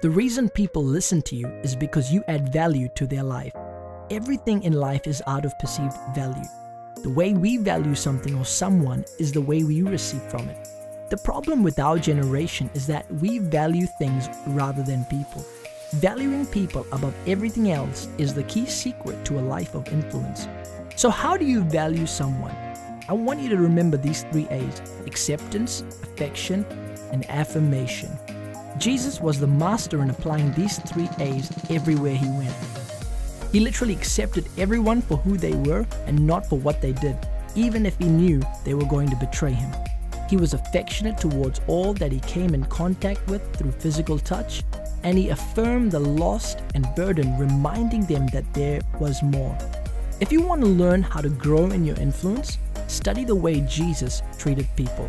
The reason people listen to you is because you add value to their life. Everything in life is out of perceived value. The way we value something or someone is the way we receive from it. The problem with our generation is that we value things rather than people. Valuing people above everything else is the key secret to a life of influence. So, how do you value someone? I want you to remember these three A's acceptance, affection, and affirmation. Jesus was the master in applying these three A's everywhere he went. He literally accepted everyone for who they were and not for what they did, even if he knew they were going to betray him. He was affectionate towards all that he came in contact with through physical touch, and he affirmed the lost and burdened, reminding them that there was more. If you want to learn how to grow in your influence, study the way Jesus treated people.